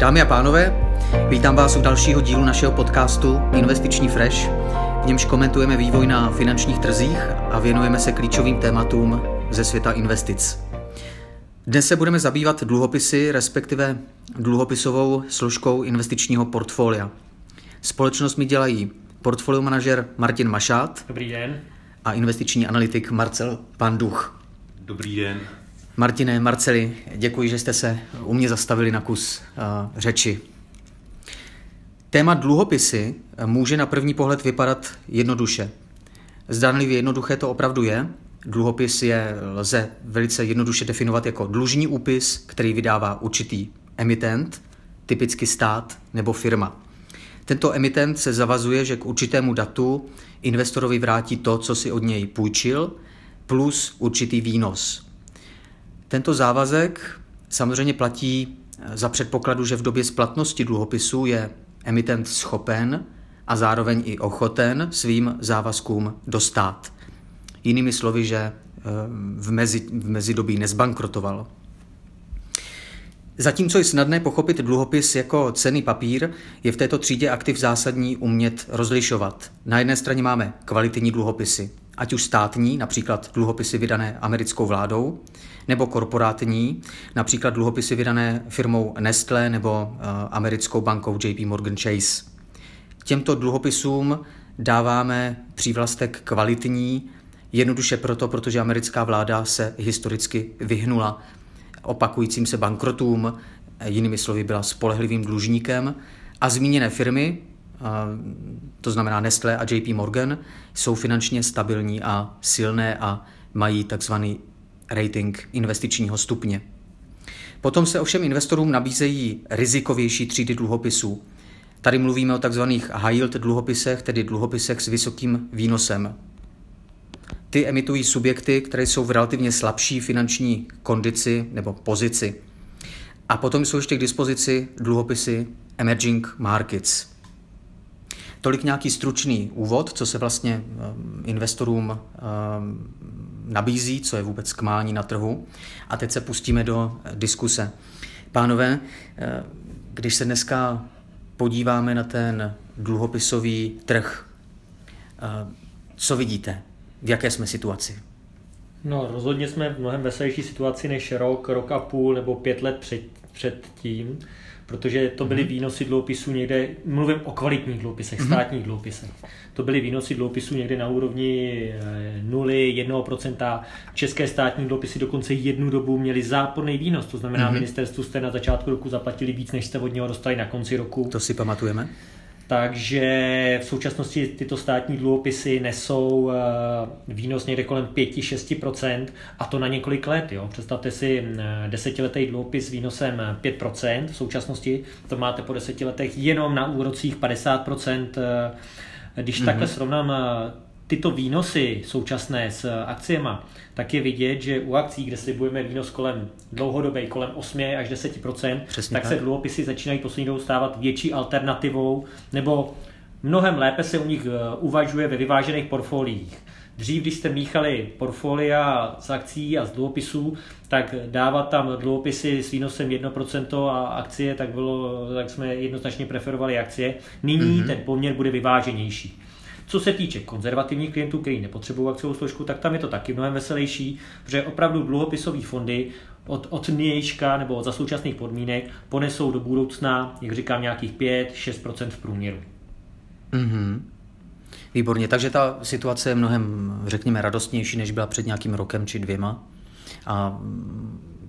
Dámy a pánové, vítám vás u dalšího dílu našeho podcastu Investiční Fresh, v němž komentujeme vývoj na finančních trzích a věnujeme se klíčovým tématům ze světa investic. Dnes se budeme zabývat dluhopisy, respektive dluhopisovou složkou investičního portfolia. Společnost mi dělají portfolio manažer Martin Mašát. Dobrý den. A investiční analytik Marcel Panduch. Dobrý den. Martine, Marceli, děkuji, že jste se u mě zastavili na kus uh, řeči. Téma dluhopisy může na první pohled vypadat jednoduše. Zdánlivě jednoduché to opravdu je. Dluhopis je lze velice jednoduše definovat jako dlužní úpis, který vydává určitý emitent, typicky stát nebo firma. Tento emitent se zavazuje, že k určitému datu investorovi vrátí to, co si od něj půjčil, plus určitý výnos. Tento závazek samozřejmě platí za předpokladu, že v době splatnosti dluhopisu je emitent schopen a zároveň i ochoten svým závazkům dostat. Jinými slovy, že eh, v, mezi, v mezidobí nezbankrotoval. Zatímco je snadné pochopit dluhopis jako cený papír, je v této třídě aktiv zásadní umět rozlišovat. Na jedné straně máme kvalitní dluhopisy, ať už státní, například dluhopisy vydané americkou vládou, nebo korporátní, například dluhopisy vydané firmou Nestlé nebo uh, americkou bankou JP Morgan Chase. Těmto dluhopisům dáváme přívlastek kvalitní, jednoduše proto, protože americká vláda se historicky vyhnula opakujícím se bankrotům, jinými slovy byla spolehlivým dlužníkem a zmíněné firmy, to znamená Nestlé a JP Morgan, jsou finančně stabilní a silné a mají takzvaný rating investičního stupně. Potom se ovšem investorům nabízejí rizikovější třídy dluhopisů. Tady mluvíme o takzvaných high yield dluhopisech, tedy dluhopisech s vysokým výnosem. Ty emitují subjekty, které jsou v relativně slabší finanční kondici nebo pozici. A potom jsou ještě k dispozici dluhopisy emerging markets. Tolik nějaký stručný úvod, co se vlastně um, investorům um, nabízí, co je vůbec kmání na trhu. A teď se pustíme do diskuse. Pánové, eh, když se dneska podíváme na ten dluhopisový trh, eh, co vidíte? v jaké jsme situaci? No, rozhodně jsme v mnohem veselější situaci než rok, rok a půl nebo pět let před, před tím, protože to byly mm-hmm. výnosy dluhopisů někde, mluvím o kvalitních dluhopisech, mm-hmm. státních dluhopisech. To byly výnosy dluhopisů někde na úrovni 0, eh, 1%. České státní dluhopisy dokonce jednu dobu měly záporný výnos, to znamená, mm-hmm. ministerstvu jste na začátku roku zaplatili víc, než jste od něho dostali na konci roku. To si pamatujeme. Takže v současnosti tyto státní dluhopisy nesou eh, výnos někde kolem 5-6% a to na několik let. Jo. Představte si eh, desetiletý dluhopis s výnosem 5%, v současnosti to máte po deseti letech jenom na úrocích 50%. Eh, když mm-hmm. takhle srovnám tyto výnosy současné s akciema, tak je vidět, že u akcí, kde slibujeme výnos kolem dlouhodobý, kolem 8 až 10 Přesně tak, tak se dluhopisy začínají poslední dobou stávat větší alternativou, nebo mnohem lépe se u nich eh, uvažuje ve vyvážených portfoliích. Dřív, když jste míchali portfolia z akcí a z dluhopisů, tak dávat tam dluhopisy s výnosem 1% a akcie, tak, bylo, tak jsme jednoznačně preferovali akcie. Nyní mm-hmm. ten poměr bude vyváženější. Co se týče konzervativních klientů, kteří nepotřebují akciovou složku, tak tam je to taky mnohem veselější, protože opravdu dluhopisové fondy od, od nynějška nebo za současných podmínek ponesou do budoucna, jak říkám, nějakých 5-6% v průměru. Mm-hmm. Výborně, takže ta situace je mnohem, řekněme, radostnější, než byla před nějakým rokem či dvěma. A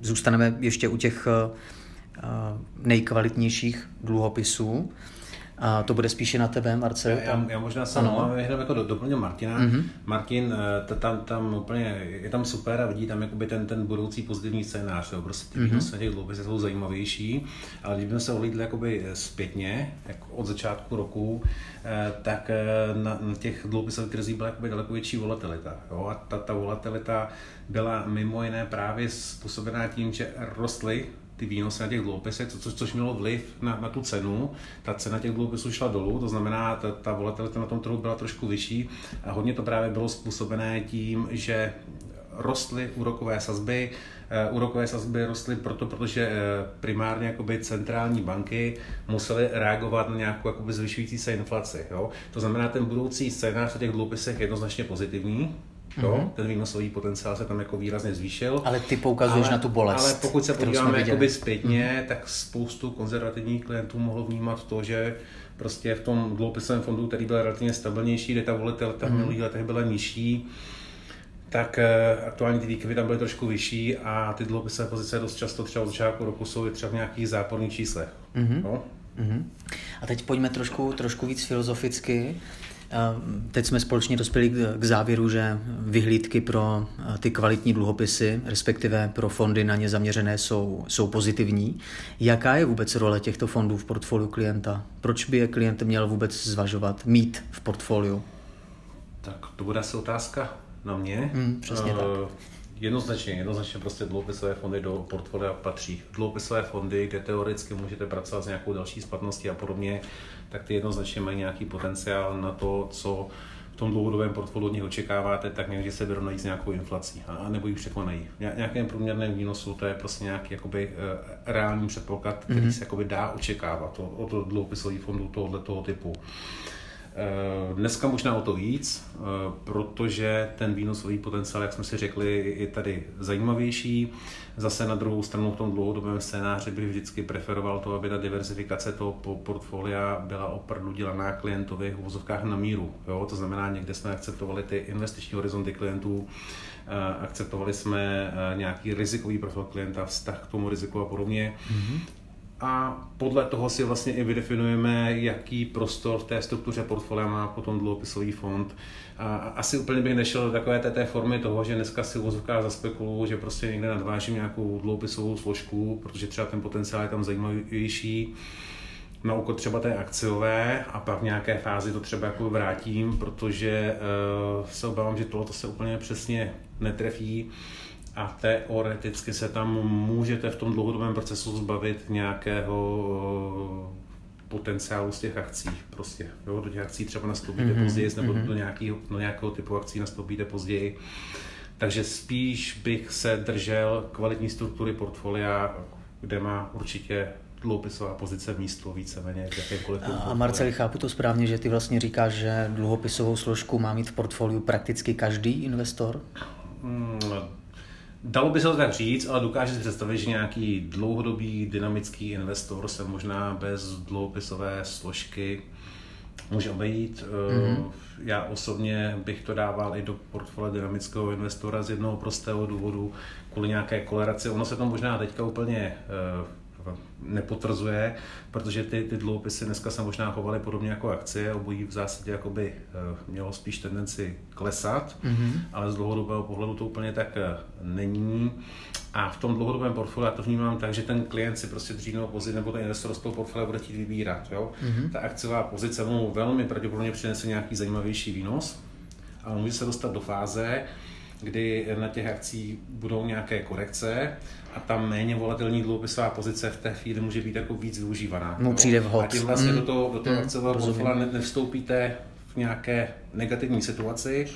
zůstaneme ještě u těch eh, nejkvalitnějších dluhopisů. A to bude spíše na tebe, Marcel. Já, já, já možná se mám jenom jako doplňu Martina. Mm-hmm. Martin, eh, tam, tam úplně, je tam super a vidí tam jakoby ten, ten budoucí pozitivní scénář. Jo. Prostě ty výnosy mm-hmm. těch dluhopisů jsou zajímavější, ale když jsme se ohlídli jakoby zpětně, jako od začátku roku, eh, tak eh, na, na těch dluhopisových trzích byla jakoby daleko větší volatilita. Jo. A ta, ta volatilita byla mimo jiné právě způsobená tím, že rostly ty výnosy na těch dluhopisech, co, co, což mělo vliv na, na tu cenu. Ta cena těch dluhopisů šla dolů, to znamená, ta, ta volatilita na tom trhu byla trošku vyšší a hodně to právě bylo způsobené tím, že rostly úrokové sazby Úrokové sazby rostly proto, protože primárně jakoby centrální banky musely reagovat na nějakou jakoby zvyšující se inflaci. Jo? To znamená, ten budoucí scénář v těch dluhopisech je jednoznačně pozitivní, Jo, mm-hmm. ten výnosový potenciál se tam jako výrazně zvýšil. Ale ty poukazuješ ale, na tu bolest. Ale pokud se podíváme jakoby zpětně, mm-hmm. tak spoustu konzervativních klientů mohlo vnímat to, že prostě v tom dluhopisovém fondu, který byl relativně stabilnější, kde ta volatilita mm-hmm. v mhm. minulých letech byla nižší, tak eh, aktuálně ty výkyvy tam byly trošku vyšší a ty dluhopisové pozice dost často třeba od začátku roku jsou třeba v nějakých záporných číslech. Mm-hmm. No? Mm-hmm. A teď pojďme trošku, trošku víc filozoficky. Teď jsme společně dospěli k závěru, že vyhlídky pro ty kvalitní dluhopisy, respektive pro fondy na ně zaměřené, jsou, jsou pozitivní. Jaká je vůbec role těchto fondů v portfoliu klienta? Proč by je klient měl vůbec zvažovat, mít v portfoliu? Tak to bude asi otázka na mě. Hmm, přesně uh, tak. Jednoznačně, jednoznačně prostě dluhopisové fondy do portfolia patří. Dluhopisové fondy, kde teoreticky můžete pracovat s nějakou další splatností a podobně, tak ty jednoznačně mají nějaký potenciál na to, co v tom dlouhodobém portfoliu od nich očekáváte, tak někdy se vyrovnají s nějakou inflací, a, nebo ji překonají. V nějakém průměrném výnosu to je prostě nějaký jakoby, uh, reálný předpoklad, který mm-hmm. se jakoby dá očekávat od, od dluhopisových fondů tohoto toho typu. Uh, Eh, dneska možná o to víc, eh, protože ten výnosový potenciál, jak jsme si řekli, je tady zajímavější. Zase na druhou stranu v tom dlouhodobém scénáři bych vždycky preferoval to, aby ta diversifikace toho portfolia byla opravdu dělaná klientovi v vozovkách na míru. Jo? To znamená, někde jsme akceptovali ty investiční horizonty klientů, eh, akceptovali jsme nějaký rizikový profil klienta, vztah k tomu riziku a podobně. Mm-hmm a podle toho si vlastně i vydefinujeme, jaký prostor v té struktuře portfolia má potom dluhopisový fond. A asi úplně bych nešel do takové té, té formy toho, že dneska si uvozovká zaspekuluju, že prostě někde nadvážím nějakou dluhopisovou složku, protože třeba ten potenciál je tam zajímavější na úkor třeba té akciové a pak v nějaké fázi to třeba jako vrátím, protože uh, se obávám, že tohle se úplně přesně netrefí a teoreticky se tam můžete v tom dlouhodobém procesu zbavit nějakého eh, potenciálu z těch akcí. Prostě, jo, do těch akcí třeba nastoupíte mm-hmm, později, nebo mm-hmm. do, nějakého, do nějakého typu akcí nastoupíte později. Takže spíš bych se držel kvalitní struktury portfolia, kde má určitě dluhopisová pozice místo víceméně v jakémkoliv A Marceli, chápu to správně, že ty vlastně říkáš, že dluhopisovou složku má mít v portfoliu prakticky každý investor? Hmm, Dalo by se to tak říct, ale dokáže si představit, že nějaký dlouhodobý dynamický investor se možná bez dluhopisové složky může obejít. Mm-hmm. Já osobně bych to dával i do portfolia dynamického investora z jednoho prostého důvodu, kvůli nějaké koleraci. Ono se to možná teďka úplně eh, nepotvrzuje, protože ty, ty dluhopisy dneska se možná chovaly podobně jako akcie, obojí v zásadě jakoby eh, mělo spíš tendenci klesat, mm-hmm. ale z dlouhodobého pohledu to úplně tak eh, není. A v tom dlouhodobém portfoliu já to vnímám tak, že ten klient si prostě dřív nebo později, nebo ten investor z toho portfolia bude chtít vybírat. Jo? Mm-hmm. Ta akciová pozice mu velmi pravděpodobně přinese nějaký zajímavější výnos, ale může se dostat do fáze, kdy na těch akcích budou nějaké korekce a tam méně volatilní dluhopisová pozice v té chvíli může být jako víc využívaná. Mu přijde vhod. A tím vlastně mm. do toho, do toho mm, akciového nevstoupíte v nějaké negativní situaci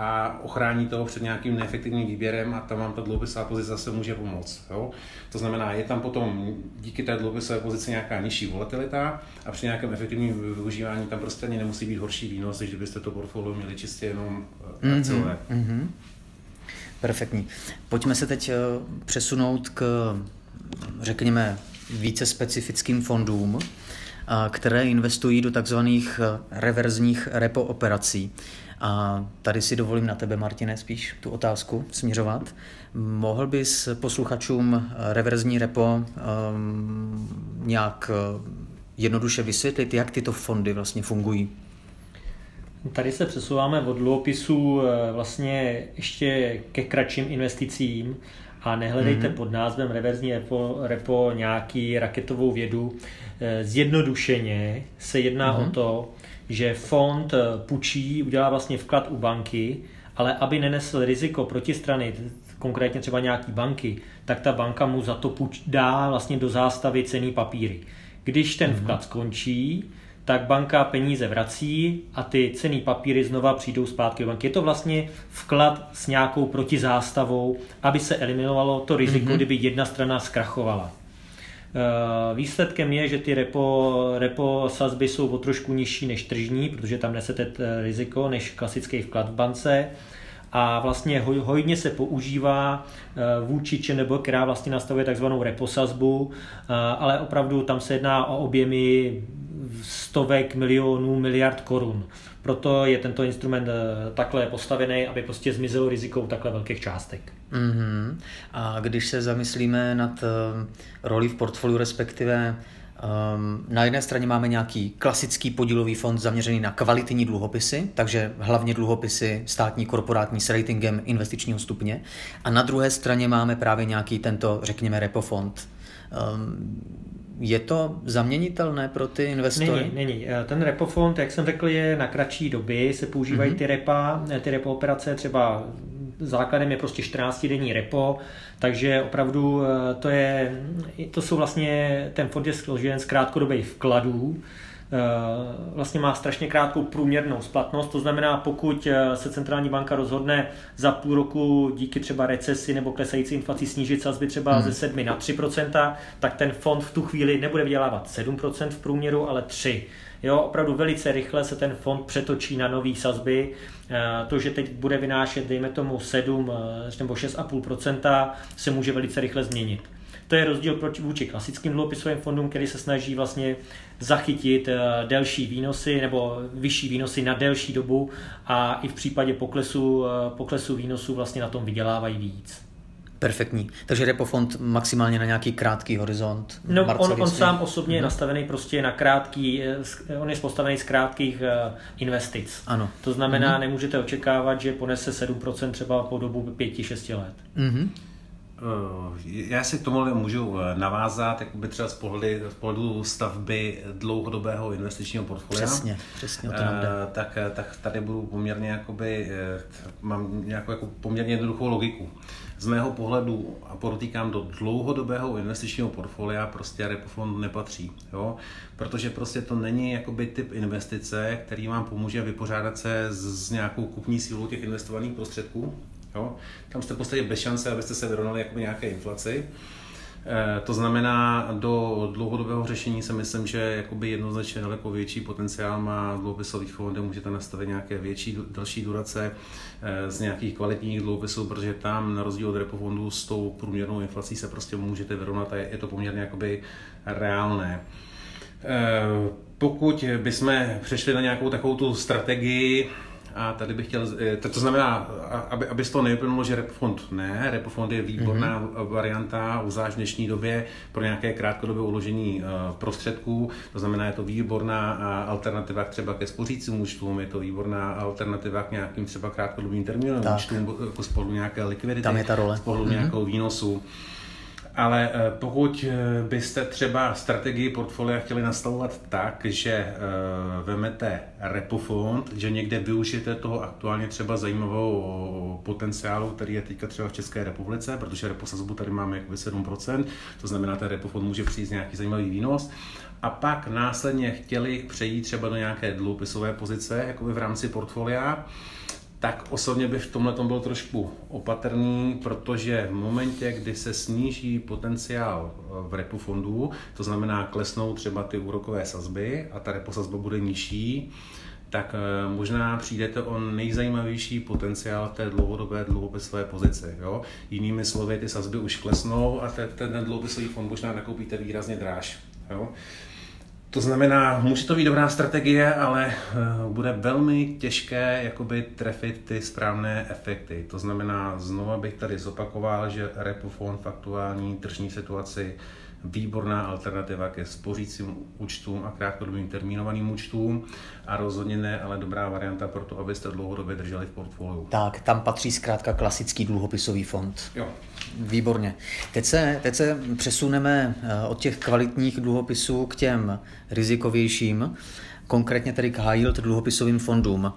a ochrání toho před nějakým neefektivním výběrem a tam vám ta dluhopisová pozice zase může pomoct. Jo? To znamená, je tam potom díky té dluhopisové pozici nějaká nižší volatilita a při nějakém efektivním využívání tam prostě ani nemusí být horší výnos, než kdybyste to portfolio měli čistě jenom eh, akciové. Mm-hmm. Perfektní. Pojďme se teď eh, přesunout k, řekněme, více specifickým fondům, eh, které investují do takzvaných reverzních repo operací. A tady si dovolím na tebe, Martine, spíš tu otázku směřovat. Mohl bys posluchačům reverzní repo um, nějak jednoduše vysvětlit, jak tyto fondy vlastně fungují? Tady se přesouváme od dluhopisů eh, vlastně ještě ke kratším investicím a nehledejte mm-hmm. pod názvem reverzní repo, repo nějaký raketovou vědu. Eh, zjednodušeně se jedná mm-hmm. o to, že fond eh, půjčí, udělá vlastně vklad u banky, ale aby nenesl riziko protistrany, konkrétně třeba nějaký banky, tak ta banka mu za to půjč, dá vlastně do zástavy cený papíry. Když ten mm-hmm. vklad skončí, tak banka peníze vrací a ty cený papíry znova přijdou zpátky do banky. Je to vlastně vklad s nějakou protizástavou, aby se eliminovalo to riziko, mm-hmm. kdyby jedna strana zkrachovala. Eh, výsledkem je, že ty repo, repo sazby jsou o trošku nižší než tržní, protože tam nesete riziko než klasický vklad v bance a vlastně hojně se používá eh, vůči ČNB, která vlastně nastavuje takzvanou reposazbu, eh, ale opravdu tam se jedná o objemy stovek milionů, miliard korun. Proto je tento instrument eh, takhle postavený, aby prostě zmizelo riziko takhle velkých částek. Mm-hmm. A když se zamyslíme nad roli v portfoliu, respektive Um, na jedné straně máme nějaký klasický podílový fond zaměřený na kvalitní dluhopisy, takže hlavně dluhopisy státní korporátní s ratingem investičního stupně. A na druhé straně máme právě nějaký tento, řekněme, repo fond. Um, je to zaměnitelné pro ty investory? Není, není. Eh, ten repo fond, jak jsem řekl, je na kratší doby, se používají mm-hmm. ty repa, eh, ty repo operace třeba základem je prostě 14-denní repo, takže opravdu eh, to, je, to jsou vlastně, ten fond je složen z krátkodobých vkladů, vlastně má strašně krátkou průměrnou splatnost, to znamená, pokud eh, se centrální banka rozhodne za půl roku díky třeba recesi nebo klesající inflaci snížit sazby třeba hmm. ze 7 na 3% tak ten fond v tu chvíli nebude vydělávat 7% v průměru, ale 3 Jo, opravdu velice rychle se ten fond přetočí na nové sazby. Eh, to, že teď bude vynášet, dejme tomu 7 eh, nebo 6,5%, se může velice rychle změnit. To je rozdíl proti vůči klasickým dluhopisovým fondům, který se snaží vlastně zachytit eh, delší výnosy nebo vyšší výnosy na delší dobu a i v případě poklesu, poklesu výnosů vlastně na tom vydělávají víc. Perfektní. Takže repofond maximálně na nějaký krátký horizont. No, on, on sám osobně je mhm. nastavený prostě na krátký, eh, on je postavený z krátkých investic. Ano. To znamená, mm-hmm. nemůžete očekávat, že ponese 7% třeba po dobu 5-6 let. Mm-hmm. Já si k tomu můžu navázat, jakoby třeba z pohledu, z pohledu stavby dlouhodobého investičního portfolia. Přesně, přesně o to nám jde. Tak, tak tady budu poměrně, jakoby, mám nějakou jako poměrně jednoduchou logiku z mého pohledu, a podotýkám, do dlouhodobého investičního portfolia prostě repofond nepatří. Jo? Protože prostě to není jakoby typ investice, který vám pomůže vypořádat se s, s nějakou kupní sílou těch investovaných prostředků. Jo? Tam jste v podstatě bez šance, abyste se vyrovnali jakoby nějaké inflaci. Eh, to znamená, do dlouhodobého řešení si myslím, že jakoby jednoznačně daleko větší potenciál má dluhopisový fond, kde můžete nastavit nějaké větší, další durace eh, z nějakých kvalitních dluhopisů, protože tam na rozdíl od repo fondu s tou průměrnou inflací se prostě můžete vyrovnat a je to poměrně jakoby reálné. Eh, pokud bychom přešli na nějakou takovou tu strategii, a tady bych chtěl, eh, to, to znamená, aby, aby z toho nevyplnulo, že repofond ne, repofond je výborná mm-hmm. varianta, zvlášť v dnešní době pro nějaké krátkodobé uložení uh, prostředků, to znamená, je to výborná alternativa třeba ke spořícím účtům, je to výborná alternativa k nějakým třeba krátkodobým termínovým účtům, jako z pohledu nějaké likvidity, Tam je ta role. z pohledu mm-hmm. nějakého výnosu. Ale eh, pokud eh, byste třeba strategii portfolia chtěli nastavovat tak, že eh, vemete repofond, že někde využijete toho aktuálně třeba zajímavého potenciálu, který je teďka třeba v České republice, protože reposazbu tady máme jakoby 7%, to znamená, ten repofond může přijít nějaký zajímavý výnos, a pak následně chtěli přejít třeba do nějaké dluhopisové pozice, jakoby v rámci portfolia, tak osobně bych v tomhle tom byl trošku opatrný, protože v momentě, kdy se sníží potenciál eh, v repo fondu, to znamená klesnou třeba ty úrokové sazby a ta repo sazba bude nižší, tak eh, možná přijdete o nejzajímavější potenciál té dlouhodobé dluhopisové pozici. Jo? Jinými slovy, ty sazby už klesnou a ten, ten dluhopisový fond možná nakoupíte výrazně dráž. Jo? To znamená, může to být dobrá strategie, ale eh, bude velmi těžké jakoby trefit ty správné efekty. To znamená, znova bych tady zopakoval, že repofon v aktuální tržní situaci výborná alternativa ke spořícím účtům a krátkodobým termínovaným účtům a rozhodně ne, ale dobrá varianta pro to, abyste dlouhodobě drželi v portfoliu. Tak, tam patří zkrátka klasický dluhopisový fond. Jo. Výborně. Teď se, teď se přesuneme eh, od těch kvalitních dluhopisů k těm rizikovějším, konkrétně tedy k high yield dluhopisovým fondům.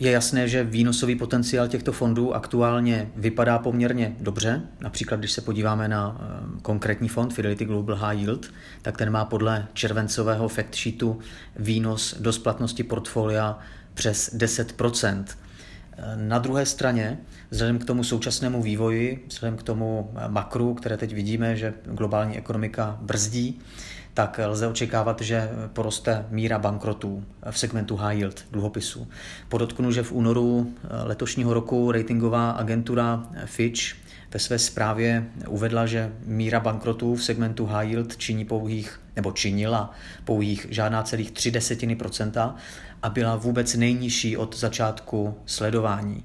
Eh, Je jasné, že výnosový potenciál těchto fondů aktuálně vypadá poměrně dobře. Například, když se podíváme na eh, konkrétní fond Fidelity Global High Yield, tak ten má podle červencového fact sheetu výnos do splatnosti portfolia přes 10% na druhé straně, vzhledem k tomu současnému vývoji, vzhledem k tomu makru, které teď vidíme, že globální ekonomika brzdí, tak lze očekávat, že poroste míra bankrotů v segmentu high yield dluhopisů. Podotknu, že v únoru letošního roku ratingová agentura Fitch ve své zprávě uvedla, že míra bankrotů v segmentu high yield činí pouhých, nebo činila pouhých žádná celých 3 desetiny procenta a byla vůbec nejnižší od začátku sledování.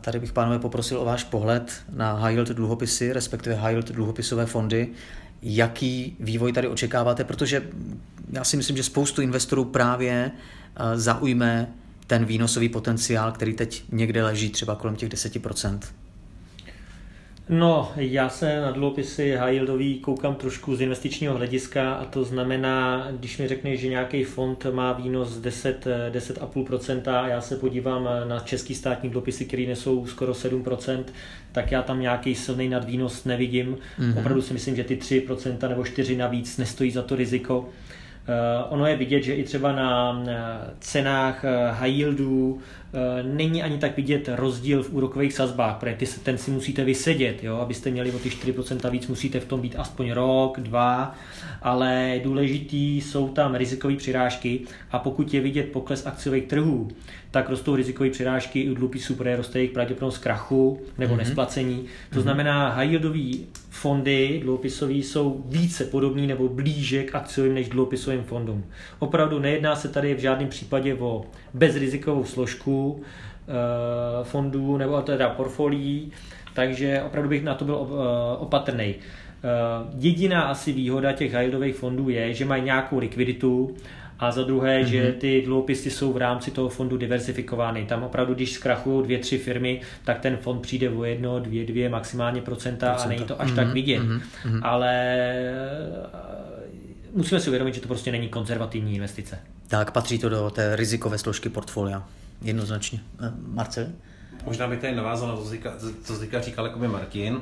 Tady bych, pánové, poprosil o váš pohled na high yield dluhopisy, respektive high yield dluhopisové fondy. Jaký vývoj tady očekáváte? Protože já si myslím, že spoustu investorů právě zaujme ten výnosový potenciál, který teď někde leží třeba kolem těch 10%. No, já se na dluhopisy high yieldový koukám trošku z investičního hlediska a to znamená, když mi řekneš, že nějaký fond má výnos 10, 10,5% a já se podívám na český státní dluhopisy, které nesou skoro 7%, tak já tam nějaký silný nadvýnos nevidím. Mm-hmm. Opravdu si myslím, že ty 3% nebo 4% navíc nestojí za to riziko. Eh, ono je vidět, že i třeba na cenách eh, high yieldů eh, není ani tak vidět rozdíl v úrokových sazbách, protože ten si musíte vysedět, jo? abyste měli o ty 4% víc, musíte v tom být aspoň rok, dva, ale důležitý jsou tam rizikové přirážky a pokud je vidět pokles akciových trhů, tak rostou rizikové přirážky i u dluhopisů, protože roste jejich pravděpodobnost krachu nebo mm-hmm. nesplacení. To mm-hmm. znamená, high fondy dluhopisové jsou více podobný nebo blíže k akciovým než dluhopisovým fondům. Opravdu nejedná se tady v žádném případě o bezrizikovou složku e, fondů nebo teda portfolií, takže opravdu bych na to byl eh, opatrný. Eh, jediná asi výhoda těch high fondů je, že mají nějakou likviditu a za druhé, mm-hmm. že mhm. ty dluhopisy jsou v rámci toho fondu diversifikovány. Tam opravdu, když zkrachují dvě, tři firmy, tak ten fond přijde o jedno, dvě, dvě, maximálně procenta, procenta. a není to až mm-hmm. tak mhm, vidět. Mm-hmm. Ale eh, musíme si uvědomit, že to prostě není konzervativní investice. Tak, patří to do té rizikové složky portfolia. Jednoznačně. Eh, Marcel? Možná bych tady navázal na to, co teďka říkal jakoby Martin,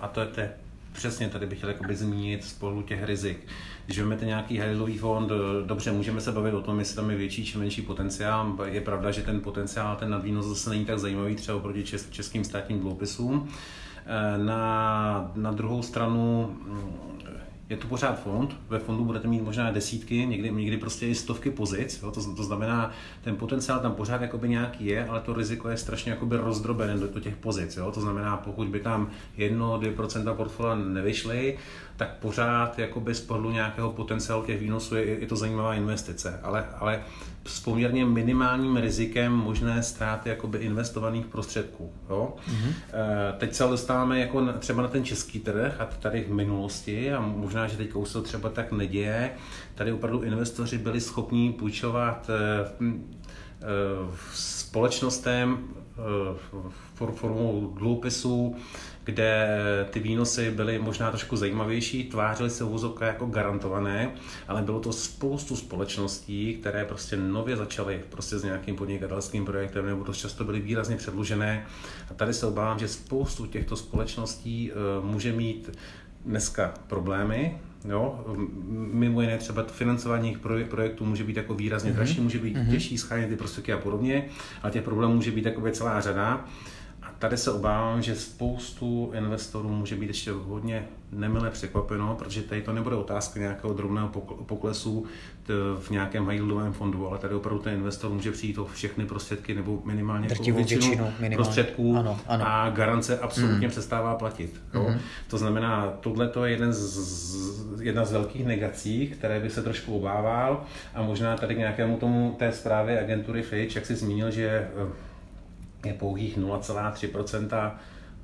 a to je, to je přesně tady bych chtěl zmínit spolu těch rizik. Když vezmete nějaký high fond, dobře, můžeme se bavit o tom, jestli tam je větší či menší potenciál. Je pravda, že ten potenciál, ten nadvýnos zase není tak zajímavý třeba oproti českým státním dluhopisům. E, na, na druhou stranu je to pořád fond, ve fondu budete mít možná desítky, někdy, někdy prostě i stovky pozic, jo? To, to znamená, ten potenciál tam pořád jakoby nějaký je, ale to riziko je strašně jakoby rozdrobené do, do těch pozic, jo? to znamená, pokud by tam 1-2% portfolia nevyšly, tak pořád jakoby z pohledu nějakého potenciálu těch výnosů je, je to zajímavá investice, ale, ale s poměrně minimálním rizikem možné ztráty jakoby investovaných prostředků. Jo? Mm-hmm. Teď se dostáváme jako na, třeba na ten český trh a tady v minulosti a možná, že teď se to třeba tak neděje. Tady opravdu investoři byli schopni půjčovat eh, společnostem formou dluhopisů kde ty výnosy byly možná trošku zajímavější, tvářily se vůzovka jako garantované, ale bylo to spoustu společností, které prostě nově začaly prostě s nějakým podnikatelským projektem nebo dost často byly výrazně předlužené. A tady se obávám, že spoustu těchto společností uh, může mít dneska problémy, Jo, mimo jiné třeba financování jejich projektů může být jako výrazně mm-hmm. dražší, může být mm-hmm. těžší schánět ty prostředky a podobně, ale těch problémů může být jako celá řada tady se obávám, že spoustu investorů může být ještě hodně nemile překvapeno, protože tady to nebude otázka nějakého drobného poklesu v nějakém high fondu, ale tady opravdu ten investor může přijít o všechny prostředky nebo minimálně jako většinu prostředků ano, ano. a garance absolutně mm. přestává platit. Mm. To znamená, tohle je jeden z, jedna z velkých negací, které by se trošku obával a možná tady k nějakému tomu té zprávě agentury Fitch, jak jsi zmínil, že eh, je pouhých 0,3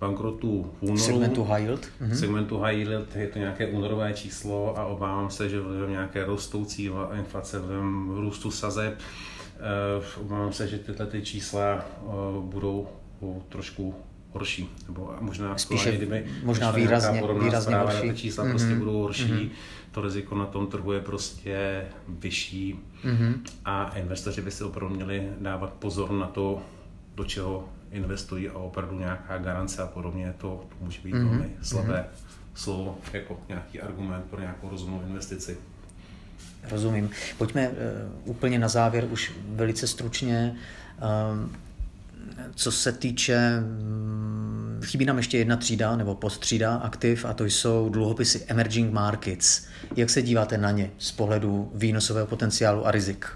bankrotů v únoru. Segmentu high yield. Mm-hmm. Segmentu high yield je to nějaké únorové číslo a obávám se, že v nějaké rostoucí inflace, v růstu sazeb, uh, obávám se, že tyhle ty čísla uh, budou trošku horší. Nebo možná Spíše, kdyby, možná výrazně, výrazně zpráva, horší. Ty čísla mm-hmm. prostě budou horší, mm-hmm. to riziko na tom trhu je prostě vyšší mm-hmm. a investoři by si opravdu měli dávat pozor na to, do čeho investují a opravdu nějaká garance a podobně, to, to může být mm-hmm. velmi slabé mm-hmm. slovo jako nějaký argument pro nějakou rozumnou investici. Rozumím. Pojďme uh, úplně na závěr už velice stručně. Um, co se týče, mm, chybí nám ještě jedna třída nebo postřída aktiv a to jsou dluhopisy emerging markets. Jak se díváte na ně z pohledu výnosového potenciálu a rizik?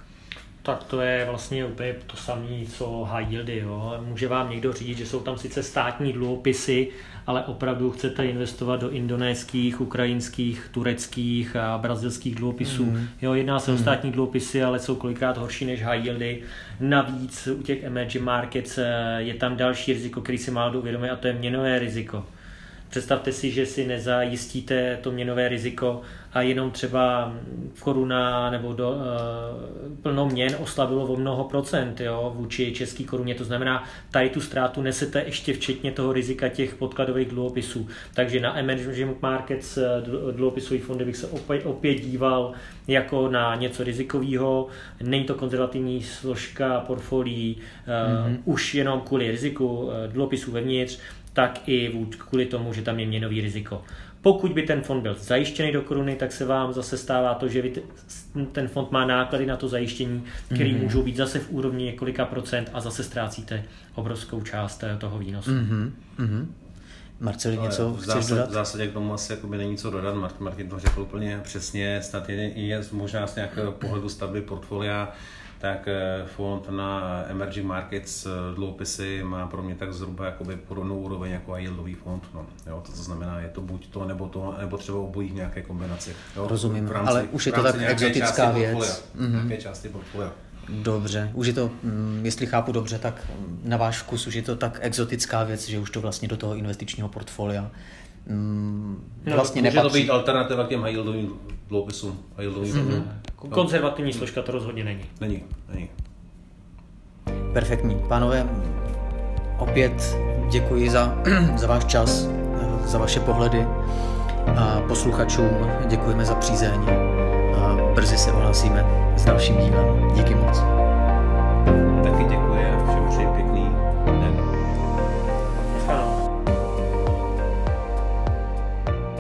Tak to je vlastně úplně to samé, co high yieldy. Jo. Může vám někdo říct, že jsou tam sice státní dluhopisy, ale opravdu chcete investovat do indonéských, ukrajinských, tureckých a brazilských dluhopisů. Mm. Jo, jedná se mm. o státní dluhopisy, ale jsou kolikrát horší než high yieldy. Navíc u těch emerging markets eh, je tam další riziko, který si málo uvědomuje, a to je měnové riziko. Představte si, že si nezajistíte to měnové riziko a jenom třeba koruna nebo do, uh, plno měn oslabilo o mnoho procent jo, vůči české koruně. To znamená, tady tu ztrátu nesete ještě včetně toho rizika těch podkladových dluhopisů. Takže na emerging markets eh, dluhopisový fondy bych se opět, opět díval jako na něco rizikového. Není to konzervativní složka portfolií, uh, mm-hmm. už jenom kvůli riziku uh, dluhopisů vevnitř, tak i kvůli tomu, že tam je měnový riziko. Pokud by ten fond byl zajištěný do koruny, tak se vám zase stává to, že vy ten fond má náklady na to zajištění, které mm-hmm. můžou být zase v úrovni několika procent a zase ztrácíte obrovskou část toho výnosu. Mm-hmm. Marceli, něco v zásad, dodat? V zásadě k tomu asi jakoby není co dodat. Martin, Martin to řekl úplně přesně. Snad je, je možná z nějakého pohledu stavby portfolia tak eh, fond na emerging markets eh, dluhopisy má pro mě tak zhruba jakoby podobnou úroveň jako yieldový fond. No. Jo, to, to znamená, je to buď to, nebo to, nebo třeba obojí v nějaké kombinaci. Jo, Rozumím, rámci, ale už je to tak exotická věc. Mm-hmm. Nějaké části portfolia. Dobře, už je to, mm, jestli chápu dobře, tak na váš vkus už je to tak exotická věc, že už to vlastně do toho investičního portfolia mm, no, vlastně no, může nepatří. to být alternativa k těm high yieldovým dluhopisům. High yieldovým mm-hmm. Konzervativní složka to rozhodně není. Není, není. Perfektní. Pánové, opět děkuji za, za váš čas, za vaše pohledy a posluchačům děkujeme za přízeň a brzy se ohlásíme s dalším dílem. Díky moc.